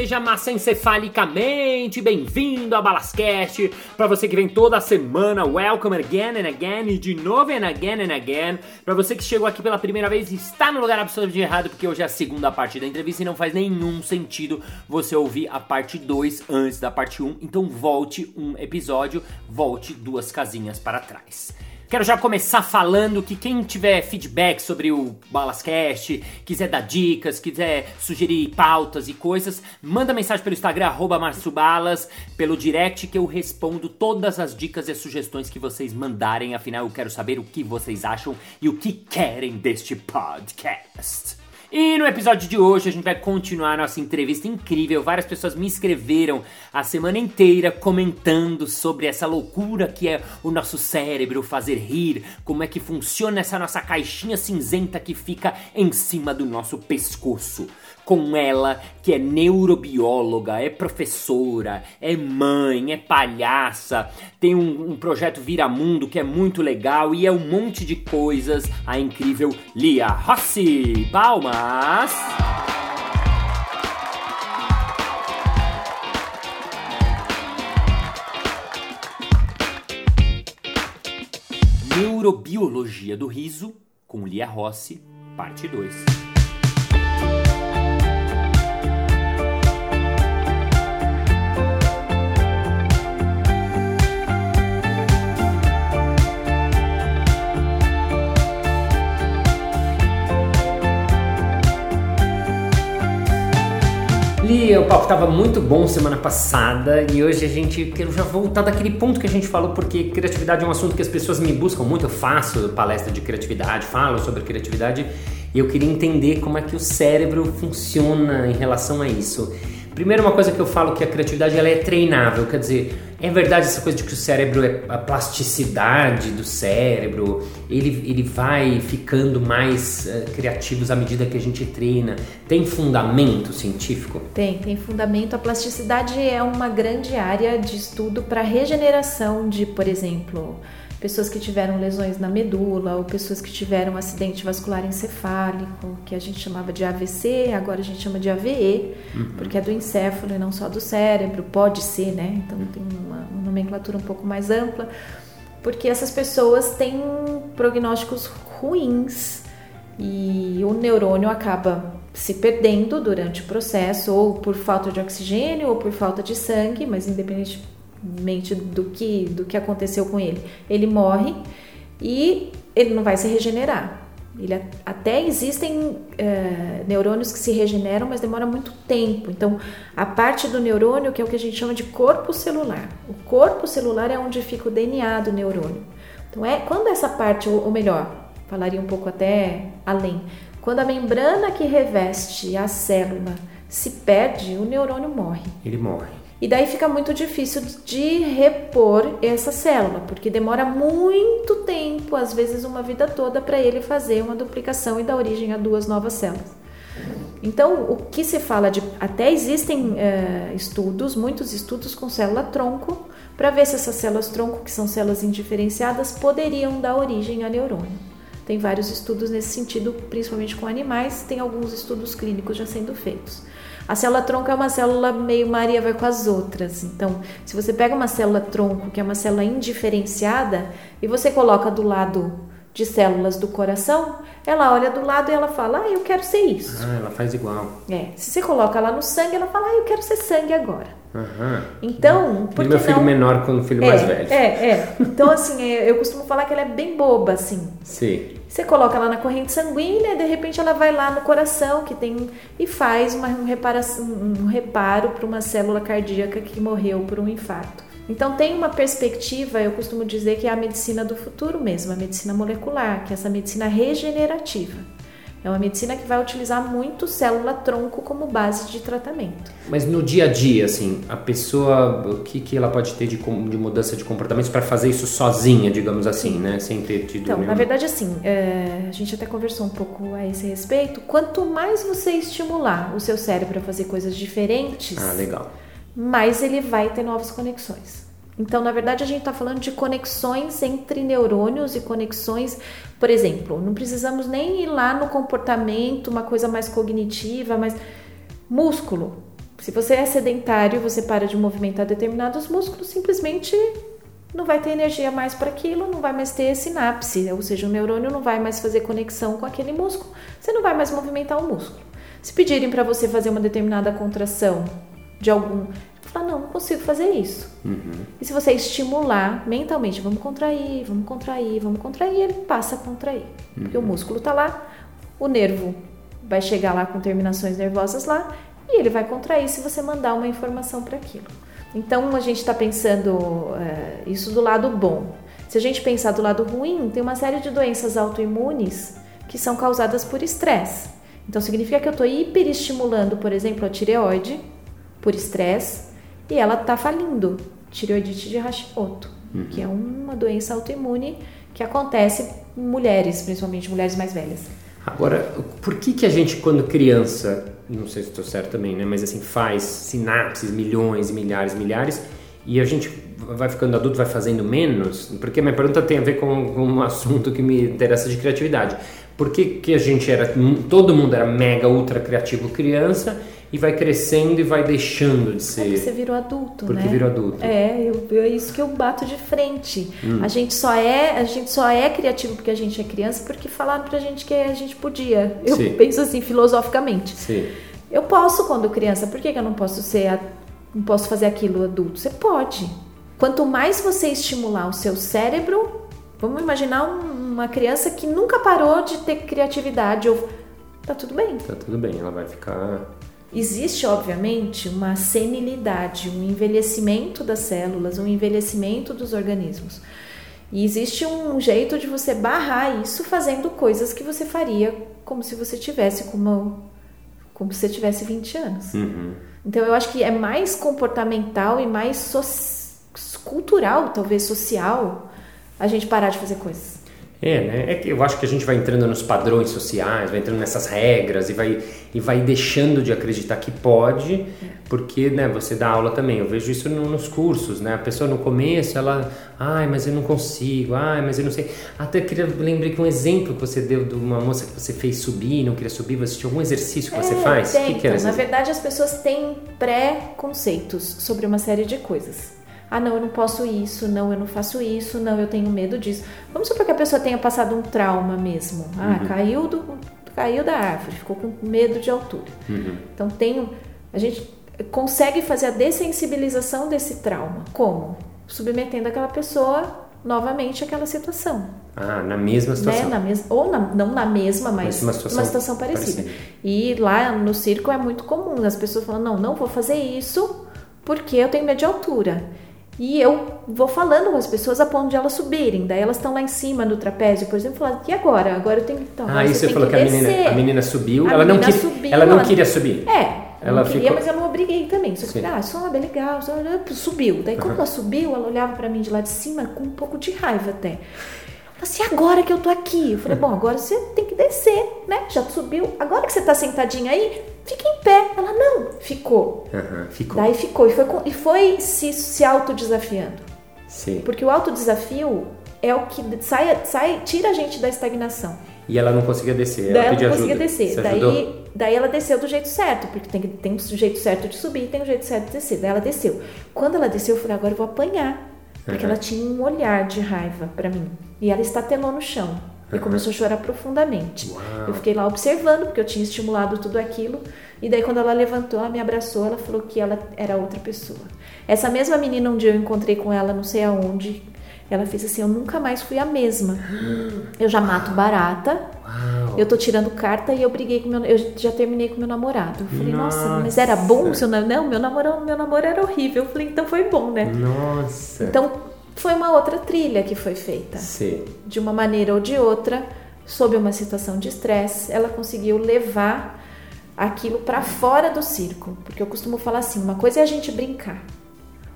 Seja massa encefalicamente bem-vindo a Balascast. Para você que vem toda semana, welcome again and again e de novo and again and again. Para você que chegou aqui pela primeira vez está no lugar absolutamente errado, porque hoje é a segunda parte da entrevista e não faz nenhum sentido você ouvir a parte 2 antes da parte 1. Um. Então volte um episódio, volte duas casinhas para trás. Quero já começar falando que quem tiver feedback sobre o Balascast, quiser dar dicas, quiser sugerir pautas e coisas, manda mensagem pelo Instagram, arroba Balas, pelo direct que eu respondo todas as dicas e sugestões que vocês mandarem. Afinal, eu quero saber o que vocês acham e o que querem deste podcast. E no episódio de hoje a gente vai continuar nossa entrevista incrível. Várias pessoas me escreveram a semana inteira comentando sobre essa loucura que é o nosso cérebro fazer rir, como é que funciona essa nossa caixinha cinzenta que fica em cima do nosso pescoço com ela, que é neurobióloga, é professora, é mãe, é palhaça, tem um, um projeto Vira Mundo que é muito legal e é um monte de coisas. A incrível Lia Rossi. Palmas! Neurobiologia do riso com Lia Rossi, parte 2. Papo estava muito bom semana passada e hoje a gente quero já voltar daquele ponto que a gente falou porque criatividade é um assunto que as pessoas me buscam muito. Eu faço palestra de criatividade, falo sobre criatividade e eu queria entender como é que o cérebro funciona em relação a isso. Primeiro, uma coisa que eu falo que a criatividade ela é treinável, quer dizer, é verdade essa coisa de que o cérebro é a plasticidade do cérebro, ele, ele vai ficando mais uh, criativos à medida que a gente treina. Tem fundamento científico? Tem, tem fundamento. A plasticidade é uma grande área de estudo para regeneração de, por exemplo, pessoas que tiveram lesões na medula ou pessoas que tiveram acidente vascular encefálico, que a gente chamava de AVC, agora a gente chama de AVE, uhum. porque é do encéfalo e não só do cérebro, pode ser, né? Então tem uma, uma nomenclatura um pouco mais ampla, porque essas pessoas têm prognósticos ruins e o neurônio acaba se perdendo durante o processo, ou por falta de oxigênio, ou por falta de sangue, mas independente mente do que, do que aconteceu com ele. Ele morre e ele não vai se regenerar. Ele, até existem é, neurônios que se regeneram, mas demora muito tempo. Então, a parte do neurônio, que é o que a gente chama de corpo celular. O corpo celular é onde fica o DNA do neurônio. Então, é quando essa parte, ou melhor, falaria um pouco até além, quando a membrana que reveste a célula se perde, o neurônio morre. Ele morre. E daí fica muito difícil de repor essa célula, porque demora muito tempo, às vezes uma vida toda, para ele fazer uma duplicação e dar origem a duas novas células. Então, o que se fala de. Até existem é, estudos, muitos estudos com célula-tronco, para ver se essas células-tronco, que são células indiferenciadas, poderiam dar origem a neurônio. Tem vários estudos nesse sentido, principalmente com animais, tem alguns estudos clínicos já sendo feitos. A célula tronco é uma célula meio Maria vai com as outras. Então, se você pega uma célula tronco, que é uma célula indiferenciada, e você coloca do lado de células do coração, ela olha do lado e ela fala: Ah, eu quero ser isso. Ah, ela faz igual. É. Se você coloca lá no sangue, ela fala: Ah, eu quero ser sangue agora. Uhum. Então, porque meu filho não... menor com o filho é, mais velho. É, é. Então, assim, é, eu costumo falar que ela é bem boba, assim. Sim. Você coloca ela na corrente sanguínea, de repente ela vai lá no coração que tem e faz uma, um, reparação, um reparo para uma célula cardíaca que morreu por um infarto. Então tem uma perspectiva, eu costumo dizer que é a medicina do futuro mesmo, a medicina molecular, que é essa medicina regenerativa. É uma medicina que vai utilizar muito célula-tronco como base de tratamento. Mas no dia a dia, assim, a pessoa, o que, que ela pode ter de, de mudança de comportamentos para fazer isso sozinha, digamos assim, né? Sem ter tido. Então, nenhum... na verdade, assim, é, a gente até conversou um pouco a esse respeito. Quanto mais você estimular o seu cérebro a fazer coisas diferentes. Ah, legal. Mais ele vai ter novas conexões. Então, na verdade, a gente está falando de conexões entre neurônios e conexões, por exemplo, não precisamos nem ir lá no comportamento, uma coisa mais cognitiva, mas músculo. Se você é sedentário, você para de movimentar determinados músculos, simplesmente não vai ter energia mais para aquilo, não vai mais ter sinapse, ou seja, o neurônio não vai mais fazer conexão com aquele músculo, você não vai mais movimentar o músculo. Se pedirem para você fazer uma determinada contração de algum Fala, não, não consigo fazer isso. Uhum. E se você estimular mentalmente, vamos contrair, vamos contrair, vamos contrair, ele passa a contrair. Uhum. Porque o músculo está lá, o nervo vai chegar lá com terminações nervosas lá e ele vai contrair se você mandar uma informação para aquilo. Então a gente está pensando é, isso do lado bom. Se a gente pensar do lado ruim, tem uma série de doenças autoimunes que são causadas por estresse. Então significa que eu estou hiperestimulando, por exemplo, a tireoide por estresse e ela está falindo. Tireoidite de Hashimoto, uhum. que é uma doença autoimune que acontece em mulheres, principalmente mulheres mais velhas. Agora, por que que a gente quando criança, não sei se estou certo também, né, mas assim faz sinapses, milhões, milhares, milhares, e a gente vai ficando adulto, vai fazendo menos? Porque minha pergunta tem a ver com, com um assunto que me interessa de criatividade. Por que, que a gente era, todo mundo era mega ultra criativo criança e vai crescendo e vai deixando de ser. Porque você virou adulto, Porque né? virou adulto. É, eu, é isso que eu bato de frente. Hum. A gente só é, a gente só é criativo porque a gente é criança, porque falaram pra gente que a gente podia. Eu Sim. penso assim filosoficamente. Sim. Eu posso quando criança, por que, que eu não posso ser, não posso fazer aquilo adulto? Você pode. Quanto mais você estimular o seu cérebro, vamos imaginar uma criança que nunca parou de ter criatividade ou tá tudo bem. Tá tudo bem, ela vai ficar Existe, obviamente, uma senilidade, um envelhecimento das células, um envelhecimento dos organismos. E existe um jeito de você barrar isso fazendo coisas que você faria como se você tivesse como, como se você tivesse 20 anos. Uhum. Então eu acho que é mais comportamental e mais so cultural, talvez social, a gente parar de fazer coisas. É, né? É que eu acho que a gente vai entrando nos padrões sociais, vai entrando nessas regras e vai, e vai deixando de acreditar que pode, porque né, você dá aula também. Eu vejo isso no, nos cursos, né? A pessoa no começo, ela, ai, mas eu não consigo, ai, mas eu não sei. Até queria lembrei que um exemplo que você deu de uma moça que você fez subir, não queria subir, você tinha algum exercício que é, você faz? Tem, que que então, na verdade, as pessoas têm pré-conceitos sobre uma série de coisas. Ah, não, eu não posso isso, não, eu não faço isso, não, eu tenho medo disso. Vamos supor que a pessoa tenha passado um trauma mesmo. Ah, uhum. caiu, do, caiu da árvore, ficou com medo de altura. Uhum. Então tem, a gente consegue fazer a dessensibilização desse trauma. Como? Submetendo aquela pessoa novamente àquela situação. Ah, na mesma situação. Né? Na mes ou na, não na mesma, mas uma situação, uma situação parecida. parecida. E lá no circo é muito comum, as pessoas falam, não, não vou fazer isso porque eu tenho medo de altura. E eu vou falando com as pessoas a ponto de elas subirem. Daí elas estão lá em cima no trapézio, por exemplo, falando, e agora? Agora eu tenho que. Então, ah, isso você falou que, que a, menina, a menina subiu, a ela, menina não queria, subiu, ela não ela queria subir. É, ela queria, ficou... mas eu não obriguei também. Só que, ah, sobe, é legal, subiu. Daí quando uhum. ela subiu, ela olhava para mim de lá de cima com um pouco de raiva até assim, agora que eu tô aqui. Eu falei, bom, agora você tem que descer, né? Já subiu. Agora que você tá sentadinha aí, fica em pé. Ela, não, ficou. Uhum, ficou. Daí ficou. E foi, e foi se, se autodesafiando. Sim. Porque o autodesafio é o que sai, sai, tira a gente da estagnação. E ela não conseguia descer. Daí ela, ela não conseguia descer. daí, daí ela desceu do jeito certo, porque tem, tem um jeito certo de subir e tem um jeito certo de descer. Daí ela desceu. Quando ela desceu, eu falei, agora eu vou apanhar. Porque uhum. ela tinha um olhar de raiva para mim. E ela estatelou no chão. E começou a chorar profundamente. Uau. Eu fiquei lá observando, porque eu tinha estimulado tudo aquilo. E daí, quando ela levantou, ela me abraçou, ela falou que ela era outra pessoa. Essa mesma menina, um dia eu encontrei com ela, não sei aonde. Ela fez assim: Eu nunca mais fui a mesma. Eu já mato barata. Uau. Eu tô tirando carta e eu briguei com meu. Eu já terminei com meu namorado. Eu falei, nossa, nossa mas era bom o seu? Não, meu namoro, meu namoro era horrível. Eu falei, então foi bom, né? Nossa. Então foi uma outra trilha que foi feita. Sim. De uma maneira ou de outra, sob uma situação de estresse, ela conseguiu levar aquilo para fora do circo. Porque eu costumo falar assim: uma coisa é a gente brincar,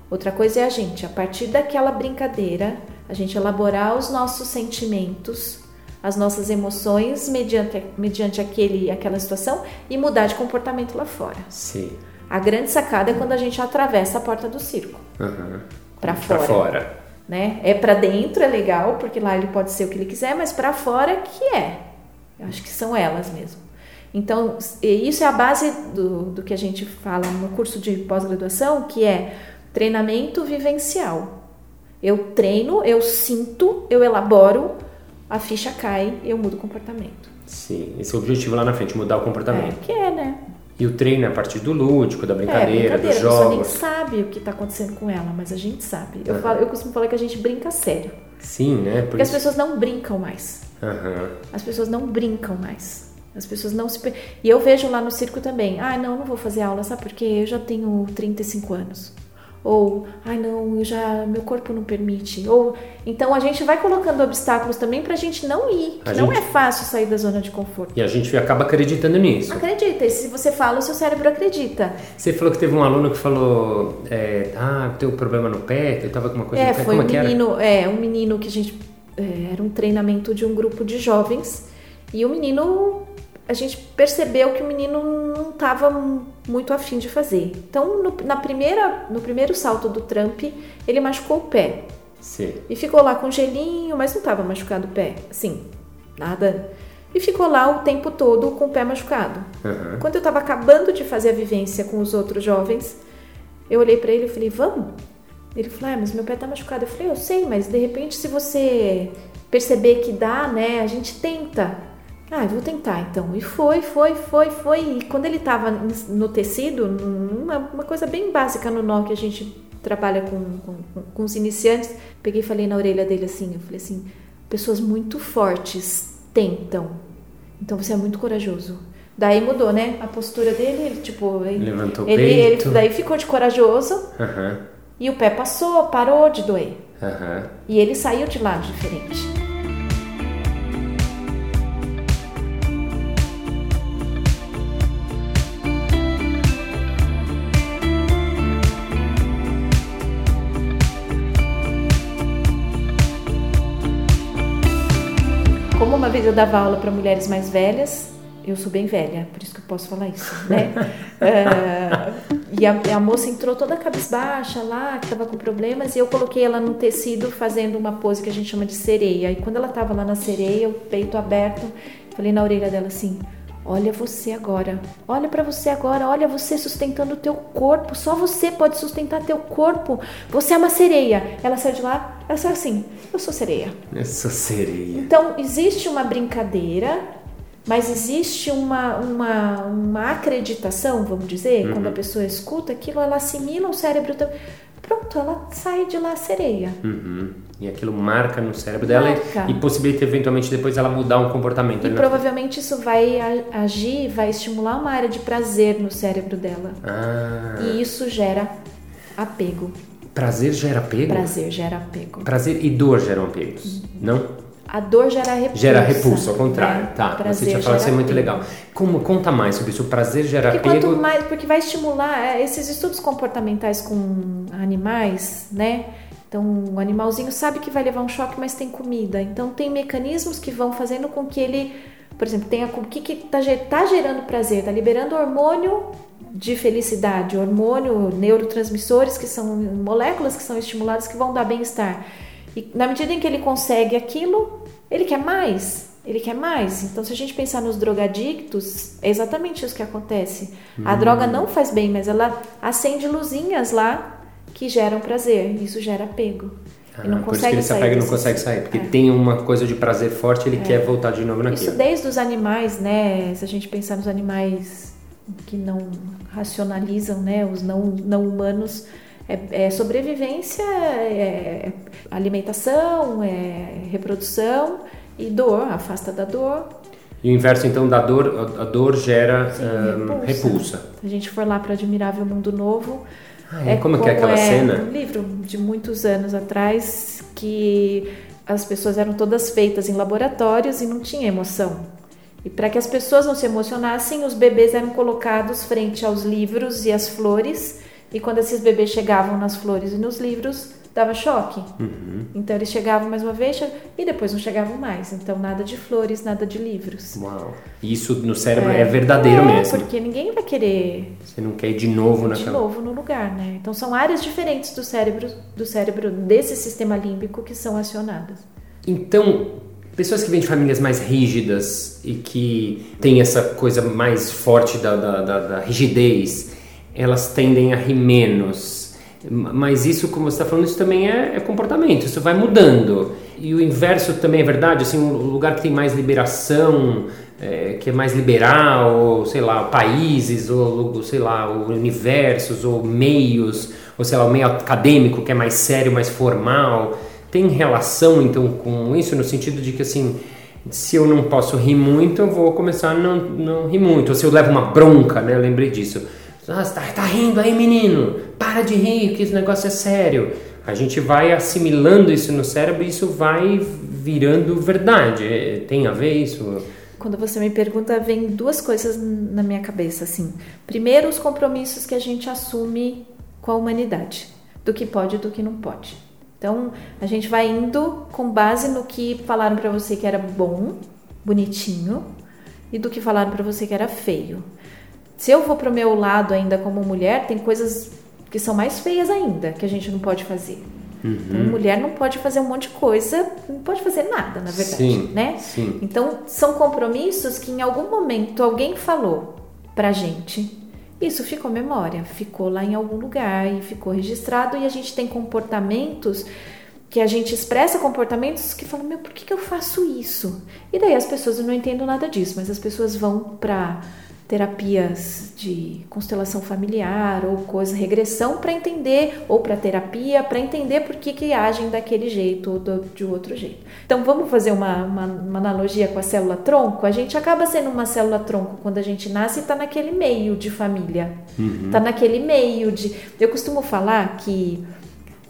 outra coisa é a gente, a partir daquela brincadeira, a gente elaborar os nossos sentimentos, as nossas emoções mediante, mediante aquele, aquela situação e mudar de comportamento lá fora. Sim. A grande sacada é quando a gente atravessa a porta do circo. Uhum. Para fora. Pra fora. Né? É para dentro, é legal, porque lá ele pode ser o que ele quiser, mas para fora que é. Eu acho que são elas mesmo. Então, isso é a base do, do que a gente fala no curso de pós-graduação, que é treinamento vivencial. Eu treino, eu sinto, eu elaboro, a ficha cai, eu mudo o comportamento. Sim, esse é o objetivo lá na frente, mudar o comportamento. É, que é, né? E o treino é a partir do lúdico, da brincadeira, é, brincadeira. dos jogos. A nem sabe o que está acontecendo com ela, mas a gente sabe. Eu, uhum. falo, eu costumo falar que a gente brinca sério. Sim, né? Por Porque isso... as pessoas não brincam mais. Uhum. As pessoas não brincam mais. As pessoas não se. E eu vejo lá no circo também. Ah, não, não vou fazer aula, sabe por quê? Eu já tenho 35 anos. Ou, ai não, eu já meu corpo não permite. Ou então a gente vai colocando obstáculos também pra gente não ir. A não gente... é fácil sair da zona de conforto. E a gente acaba acreditando nisso. Acredita. E se você fala, o seu cérebro acredita. Você falou que teve um aluno que falou, é, ah, teu problema no pé, eu tava com uma coisa é, no pé. Foi Como um menino, é, um menino que a gente é, era um treinamento de um grupo de jovens e o menino a gente percebeu que o menino não estava muito afim de fazer. Então, no, na primeira, no primeiro salto do Trump, ele machucou o pé. Sim. E ficou lá com gelinho, mas não estava machucado o pé. Assim, nada. E ficou lá o tempo todo com o pé machucado. Uhum. Quando eu estava acabando de fazer a vivência com os outros jovens, eu olhei para ele e falei: Vamos? Ele falou: Ah, mas meu pé está machucado. Eu falei: Eu sei, mas de repente, se você perceber que dá, né, a gente tenta. Ah, vou tentar então. E foi, foi, foi, foi. E quando ele estava no tecido, uma, uma coisa bem básica no nó que a gente trabalha com, com, com os iniciantes, peguei e falei na orelha dele assim: eu falei assim, pessoas muito fortes tentam. Então você é muito corajoso. Daí mudou, né? A postura dele, ele tipo. Ele, Levantou ele, peito. ele daí ficou de corajoso. Uhum. E o pé passou, parou de doer. Uhum. E ele saiu de lá diferente. Eu dava aula para mulheres mais velhas, eu sou bem velha, por isso que eu posso falar isso, né? uh, e a, a, moça entrou toda cabisbaixa lá, que estava com problemas, e eu coloquei ela no tecido fazendo uma pose que a gente chama de sereia. E quando ela estava lá na sereia, o peito aberto, falei na orelha dela assim: Olha você agora. Olha para você agora. Olha você sustentando o teu corpo. Só você pode sustentar teu corpo. Você é uma sereia. Ela saiu de lá. Ela saiu assim. Eu sou sereia. Eu sou sereia. Então existe uma brincadeira, mas existe uma uma, uma acreditação, vamos dizer, uhum. quando a pessoa escuta aquilo, ela assimila o cérebro. Pronto, ela sai de lá sereia. Uhum. E aquilo marca no cérebro dela e, e, possibilita eventualmente depois ela mudar um comportamento. E provavelmente isso vai agir, vai estimular uma área de prazer no cérebro dela. Ah. E isso gera apego. Prazer gera apego? Prazer gera apego. Prazer e dor geram apego, não? A dor gera repulsa. Gera repulsa, ao contrário. Né? Tá, prazer você tinha falado isso é muito legal. Como, conta mais sobre isso. O prazer gera porque apego. Quanto mais, porque vai estimular é, esses estudos comportamentais com animais, né? Então, o animalzinho sabe que vai levar um choque, mas tem comida. Então, tem mecanismos que vão fazendo com que ele, por exemplo, tenha o que está tá gerando prazer, está liberando hormônio de felicidade, hormônio, neurotransmissores que são moléculas que são estimuladas que vão dar bem-estar. E na medida em que ele consegue aquilo, ele quer mais. Ele quer mais. Então, se a gente pensar nos drogadictos, é exatamente isso que acontece. A hum. droga não faz bem, mas ela acende luzinhas lá que geram prazer. Isso gera apego. Ah, e não por isso que ele se apega e não consegue sair, porque é. tem uma coisa de prazer forte, ele é. quer voltar de novo naquilo. Isso desde os animais, né? Se a gente pensar nos animais que não racionalizam, né? Os não, não humanos, é, é sobrevivência, é alimentação, é reprodução e dor, afasta da dor. E o inverso, então, da dor, a dor gera Sim, repulsa. repulsa. Se a gente for lá para Admirável Mundo Novo, ah, é, como, como que é aquela é cena? Um livro de muitos anos atrás que as pessoas eram todas feitas em laboratórios e não tinha emoção. E para que as pessoas não se emocionassem, os bebês eram colocados frente aos livros e às flores. E quando esses bebês chegavam nas flores e nos livros, dava choque. Uhum. Então eles chegavam mais uma vez e depois não chegavam mais. Então nada de flores, nada de livros. Uau. Isso no cérebro é, é verdadeiro é, mesmo. Porque ninguém vai querer. Você não quer ir de novo naquela. De novo no lugar, né? Então são áreas diferentes do cérebro, do cérebro desse sistema límbico que são acionadas. Então pessoas que vêm de famílias mais rígidas e que têm essa coisa mais forte da, da, da, da rigidez, elas tendem a rir menos. Mas isso, como você está falando, isso também é, é, comportamento, isso vai mudando. E o inverso também é verdade, assim, um lugar que tem mais liberação, é, que é mais liberal, ou, sei lá, países, ou sei lá, universos, ou meios, ou sei lá, o meio acadêmico que é mais sério, mais formal tem relação então com isso no sentido de que assim se eu não posso rir muito eu vou começar a não, não rir muito ou se eu levo uma bronca né eu lembrei disso ah, tá, tá rindo aí menino para de rir que esse negócio é sério a gente vai assimilando isso no cérebro e isso vai virando verdade é, tem a ver isso quando você me pergunta, vem duas coisas na minha cabeça, assim. Primeiro, os compromissos que a gente assume com a humanidade, do que pode e do que não pode. Então, a gente vai indo com base no que falaram para você que era bom, bonitinho, e do que falaram para você que era feio. Se eu vou para o meu lado ainda como mulher, tem coisas que são mais feias ainda que a gente não pode fazer. Uhum. Então, mulher não pode fazer um monte de coisa, não pode fazer nada, na verdade, sim, né? Sim. Então, são compromissos que em algum momento alguém falou pra gente isso ficou memória, ficou lá em algum lugar e ficou registrado e a gente tem comportamentos que a gente expressa comportamentos que falam, meu, por que, que eu faço isso? E daí as pessoas, não entendo nada disso, mas as pessoas vão para terapias de constelação familiar ou coisa, regressão para entender, ou para terapia, para entender por que, que agem daquele jeito ou do, de outro jeito. Então vamos fazer uma, uma, uma, analogia com a célula tronco? A gente acaba sendo uma célula tronco quando a gente nasce e está naquele meio de família. Está uhum. Tá naquele meio de. Eu costumo falar que.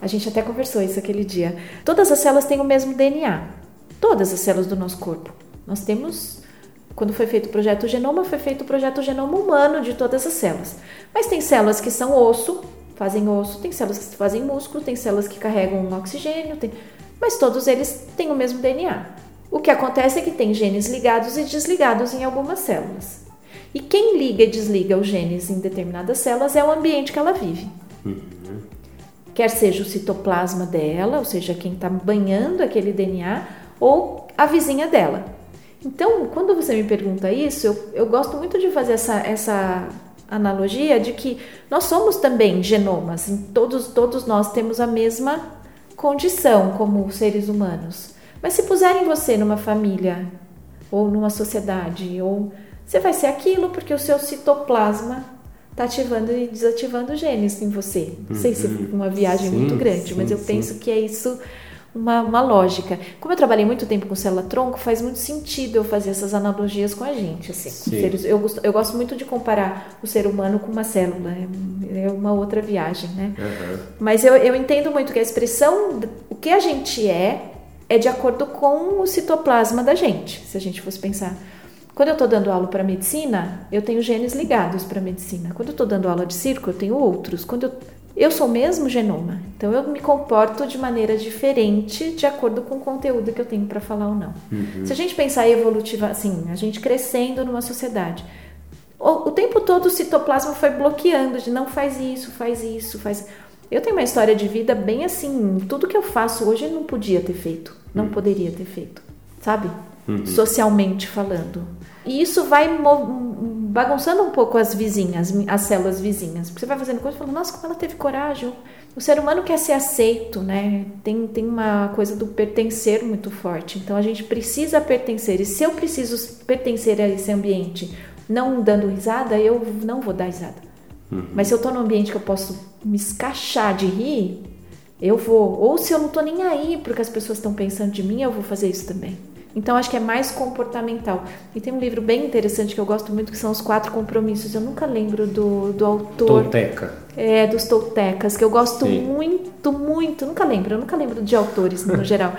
A gente até conversou isso aquele dia. Todas as células têm o mesmo DNA. Todas as células do nosso corpo. Nós temos quando foi feito o projeto Genoma, foi feito o projeto Genoma humano de todas as células. Mas tem células que são osso, fazem osso, tem células que fazem músculo, tem células que carregam oxigênio, tem... mas todos eles têm o mesmo DNA. O que acontece é que tem genes ligados e desligados em algumas células. E quem liga e desliga os genes em determinadas células é o ambiente que ela vive. Uhum. Quer seja o citoplasma dela, ou seja, quem está banhando aquele DNA, ou a vizinha dela. Então, quando você me pergunta isso, eu, eu gosto muito de fazer essa, essa analogia de que nós somos também genomas, todos, todos nós temos a mesma condição como seres humanos. Mas se puserem você numa família ou numa sociedade, ou você vai ser aquilo porque o seu citoplasma está ativando e desativando genes em você. Não sei se é uma viagem sim, muito grande, sim, mas eu sim. penso que é isso uma, uma lógica. Como eu trabalhei muito tempo com célula-tronco, faz muito sentido eu fazer essas analogias com a gente. Assim, seres, eu, gosto, eu gosto muito de comparar o ser humano com uma célula, é, é uma outra viagem, né? Uhum. Mas eu, eu entendo muito que a expressão, o que a gente é, é de acordo com o citoplasma da gente, se a gente fosse pensar. Quando eu estou dando aula para medicina, eu tenho genes ligados para medicina. Quando eu estou dando aula de circo, eu tenho outros. Quando eu eu sou o mesmo genoma, então eu me comporto de maneira diferente de acordo com o conteúdo que eu tenho para falar ou não. Uhum. Se a gente pensar evolutiva, assim, a gente crescendo numa sociedade, o, o, tempo todo o citoplasma foi bloqueando de não faz isso, faz isso, faz. Eu tenho uma história de vida bem assim, tudo que eu faço hoje não podia ter feito, não uhum. poderia ter feito, sabe? Uhum. Socialmente falando. E isso vai bagunçando um pouco as vizinhas, as células vizinhas. Porque você vai fazendo coisa e fala, nossa, como ela teve coragem. O ser humano quer ser aceito, né? Tem, tem uma coisa do pertencer muito forte. Então a gente precisa pertencer. E se eu preciso pertencer a esse ambiente não dando risada, eu não vou dar risada. Uhum. Mas se eu tô num ambiente que eu posso me escachar de rir, eu vou. Ou se eu não tô nem aí porque as pessoas estão pensando de mim, eu vou fazer isso também. Então acho que é mais comportamental. E tem um livro bem interessante que eu gosto muito que são os quatro compromissos. Eu nunca lembro do, do autor. Tolteca. É, dos Toltecas, que eu gosto Sim. muito, muito. Nunca lembro, eu nunca lembro de autores no geral.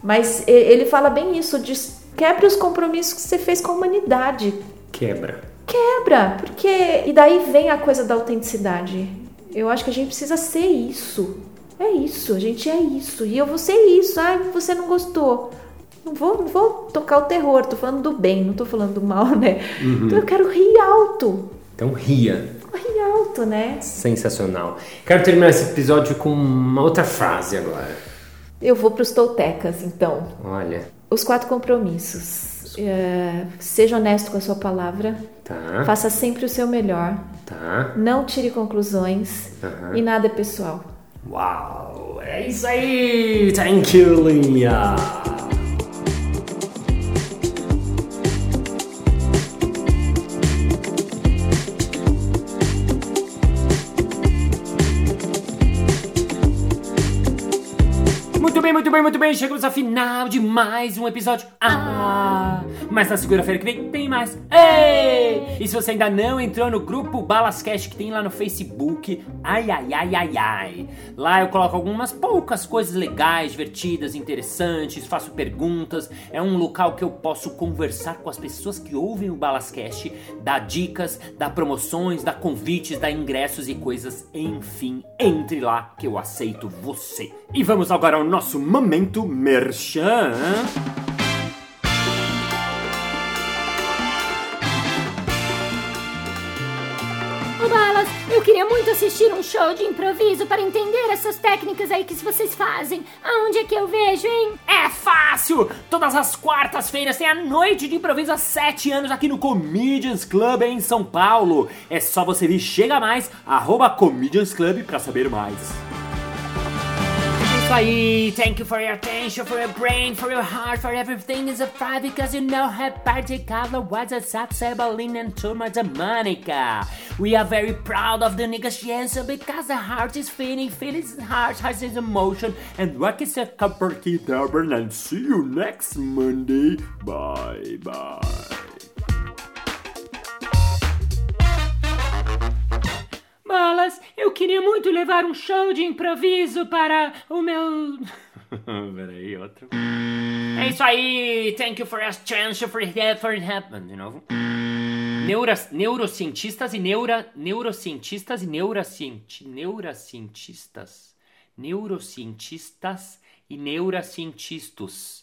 Mas ele fala bem isso, de quebre os compromissos que você fez com a humanidade. Quebra. Quebra, porque. E daí vem a coisa da autenticidade. Eu acho que a gente precisa ser isso. É isso, a gente é isso. E eu vou ser isso. Ai, você não gostou. Não vou, não vou tocar o terror, tô falando do bem, não tô falando do mal, né? Uhum. Então eu quero rir alto. Então ria. Rir alto, né? Sensacional. Quero terminar esse episódio com uma outra frase agora. Eu vou para os toltecas, então. Olha. Os quatro compromissos. É, seja honesto com a sua palavra. Tá. Faça sempre o seu melhor. Tá. Não tire conclusões. Uhum. E nada é pessoal. Uau! É isso aí! Thank you, Lia! Muito bem, muito bem. Chegamos ao final de mais um episódio. Ah! Mas na segunda-feira que vem tem mais. Ei! E se você ainda não entrou no grupo Balascast que tem lá no Facebook, ai, ai, ai, ai, ai. Lá eu coloco algumas poucas coisas legais, divertidas, interessantes, faço perguntas. É um local que eu posso conversar com as pessoas que ouvem o Balascast, dar dicas, dar promoções, dar convites, dar ingressos e coisas. Enfim, entre lá que eu aceito você. E vamos agora ao nosso momento merchan. Balas, eu queria muito assistir um show de improviso para entender essas técnicas aí que vocês fazem. Aonde é que eu vejo, hein? É fácil! Todas as quartas-feiras tem a noite de improviso há sete anos aqui no Comedians Club em São Paulo. É só você vir Chega Mais, arroba Comedians Club pra saber mais aí. Thank you for your attention, for your brain, for your heart, for everything is a five because you know how particular was a Saxebalin and Tumor Monica. We are very proud of the negotiation because the heart is feeling, feeling heart has its emotion, and what is a couple and see you next Monday. Bye bye. Bolas, eu queria muito levar um show de improviso para o meu. Peraí, outro. É isso aí! Thank you for your chance for it for happen. De novo. Neura, neurocientistas e neura, neurocientistas e neurocienti, neurocientistas. Neurocientistas e neurocientistas.